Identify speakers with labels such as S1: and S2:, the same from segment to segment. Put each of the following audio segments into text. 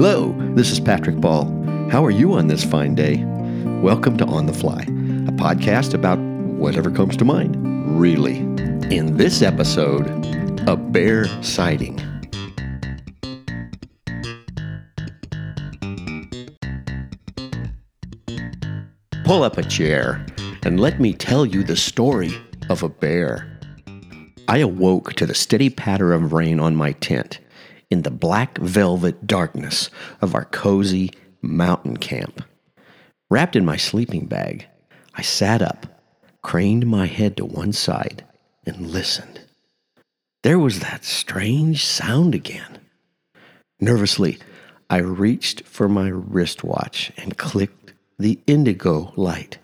S1: Hello, this is Patrick Ball. How are you on this fine day? Welcome to On the Fly, a podcast about whatever comes to mind, really. In this episode, a bear sighting. Pull up a chair and let me tell you the story of a bear. I awoke to the steady patter of rain on my tent in the black velvet darkness of our cozy mountain camp. Wrapped in my sleeping bag, I sat up, craned my head to one side, and listened. There was that strange sound again. Nervously, I reached for my wristwatch and clicked the indigo light.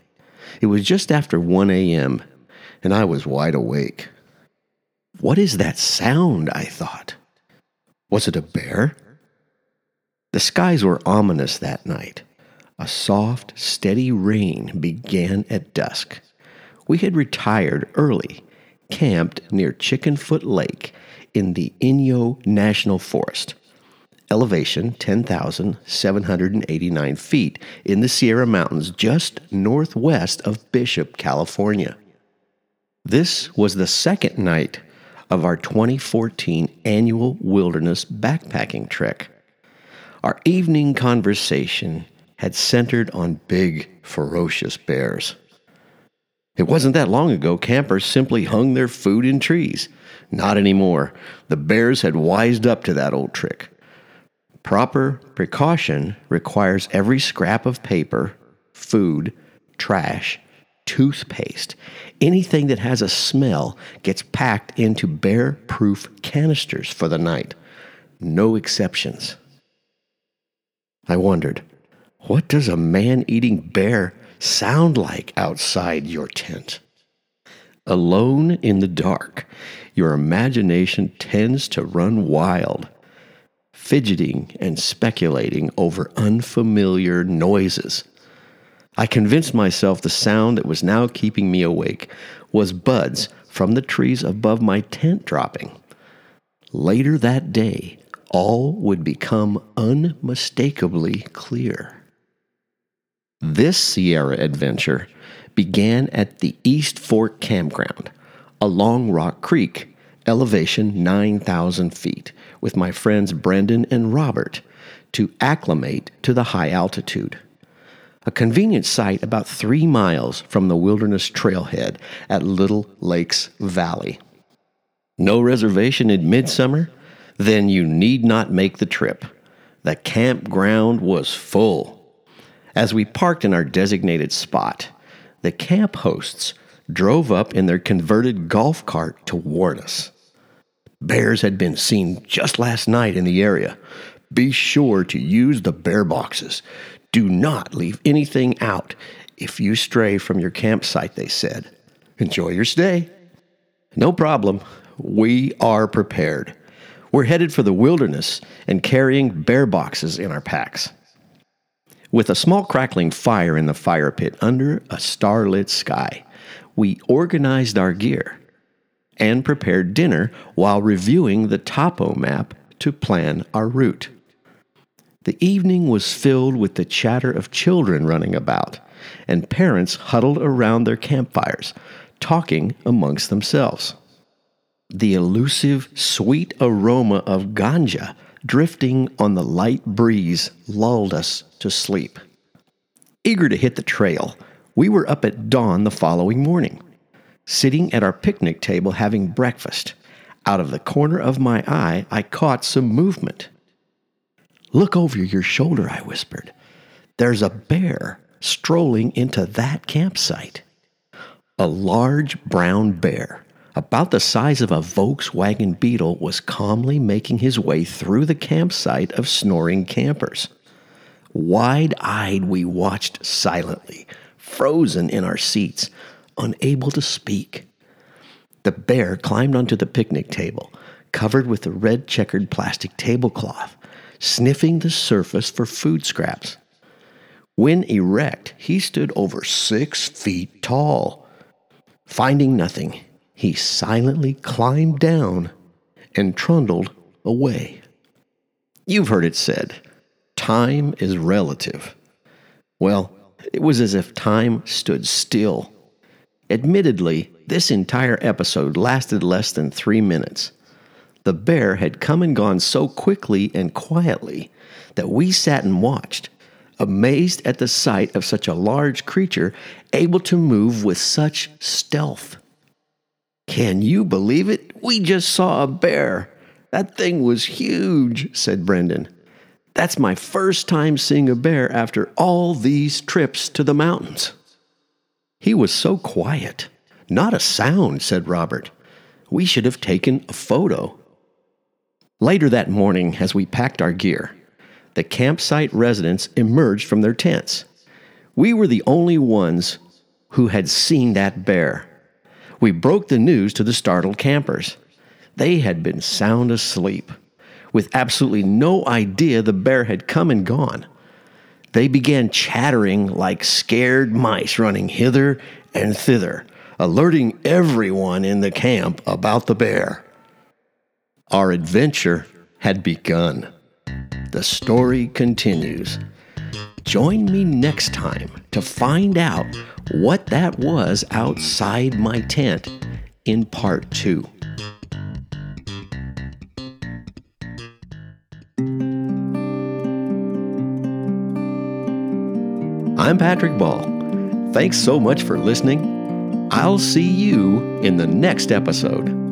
S1: It was just after 1 a.m., and I was wide awake. What is that sound? I thought. Was it a bear? The skies were ominous that night. A soft, steady rain began at dusk. We had retired early, camped near Chickenfoot Lake in the Inyo National Forest, elevation 10,789 feet in the Sierra Mountains just northwest of Bishop, California. This was the second night of our 2014 annual wilderness backpacking trek. Our evening conversation had centered on big, ferocious bears. It wasn't that long ago campers simply hung their food in trees. Not anymore. The bears had wised up to that old trick. Proper precaution requires every scrap of paper, food, trash, toothpaste, anything that has a smell gets packed into bear proof canisters for the night. No exceptions. I wondered, what does a man eating bear sound like outside your tent? Alone in the dark, your imagination tends to run wild, fidgeting and speculating over unfamiliar noises I convinced myself the sound that was now keeping me awake was buds from the trees above my tent dropping. Later that day, all would become unmistakably clear. This Sierra adventure began at the East Fork Campground along Rock Creek, elevation 9,000 feet, with my friends Brendan and Robert to acclimate to the high altitude a convenient site about three miles from the wilderness trailhead at Little Lakes Valley. No reservation in midsummer? Then you need not make the trip. The campground was full. As we parked in our designated spot, the camp hosts drove up in their converted golf cart to warn us. Bears had been seen just last night in the area. Be sure to use the bear boxes. Do not leave anything out if you stray from your campsite, they said. Enjoy your stay. No problem. We are prepared. We're headed for the wilderness and carrying bear boxes in our packs. With a small crackling fire in the fire pit under a starlit sky, we organized our gear and prepared dinner while reviewing the topo map to plan our route. The evening was filled with the chatter of children running about, and parents huddled around their campfires, talking amongst themselves. The elusive, sweet aroma of ganja drifting on the light breeze lulled us to sleep. Eager to hit the trail, we were up at dawn the following morning, sitting at our picnic table having breakfast. Out of the corner of my eye, I caught some movement. Look over your shoulder, I whispered. There's a bear strolling into that campsite. A large brown bear, about the size of a Volkswagen Beetle, was calmly making his way through the campsite of snoring campers. Wide eyed, we watched silently, frozen in our seats, unable to speak. The bear climbed onto the picnic table, covered with a red checkered plastic tablecloth sniffing the surface for food scraps. When erect, he stood over six feet tall. Finding nothing, he silently climbed down and trundled away. You've heard it said time is relative. Well, it was as if time stood still. Admittedly, this entire episode lasted less than three minutes. The bear had come and gone so quickly and quietly that we sat and watched, amazed at the sight of such a large creature able to move with such stealth. Can you believe it? We just saw a bear. That thing was huge, said Brendan. That's my first time seeing a bear after all these trips to the mountains. He was so quiet. Not a sound, said Robert. We should have taken a photo. Later that morning, as we packed our gear, the campsite residents emerged from their tents. We were the only ones who had seen that bear. We broke the news to the startled campers. They had been sound asleep with absolutely no idea the bear had come and gone. They began chattering like scared mice running hither and thither, alerting everyone in the camp about the bear. Our adventure had begun. The story continues. Join me next time to find out what that was outside my tent in part two. I'm Patrick Ball. Thanks so much for listening. I'll see you in the next episode.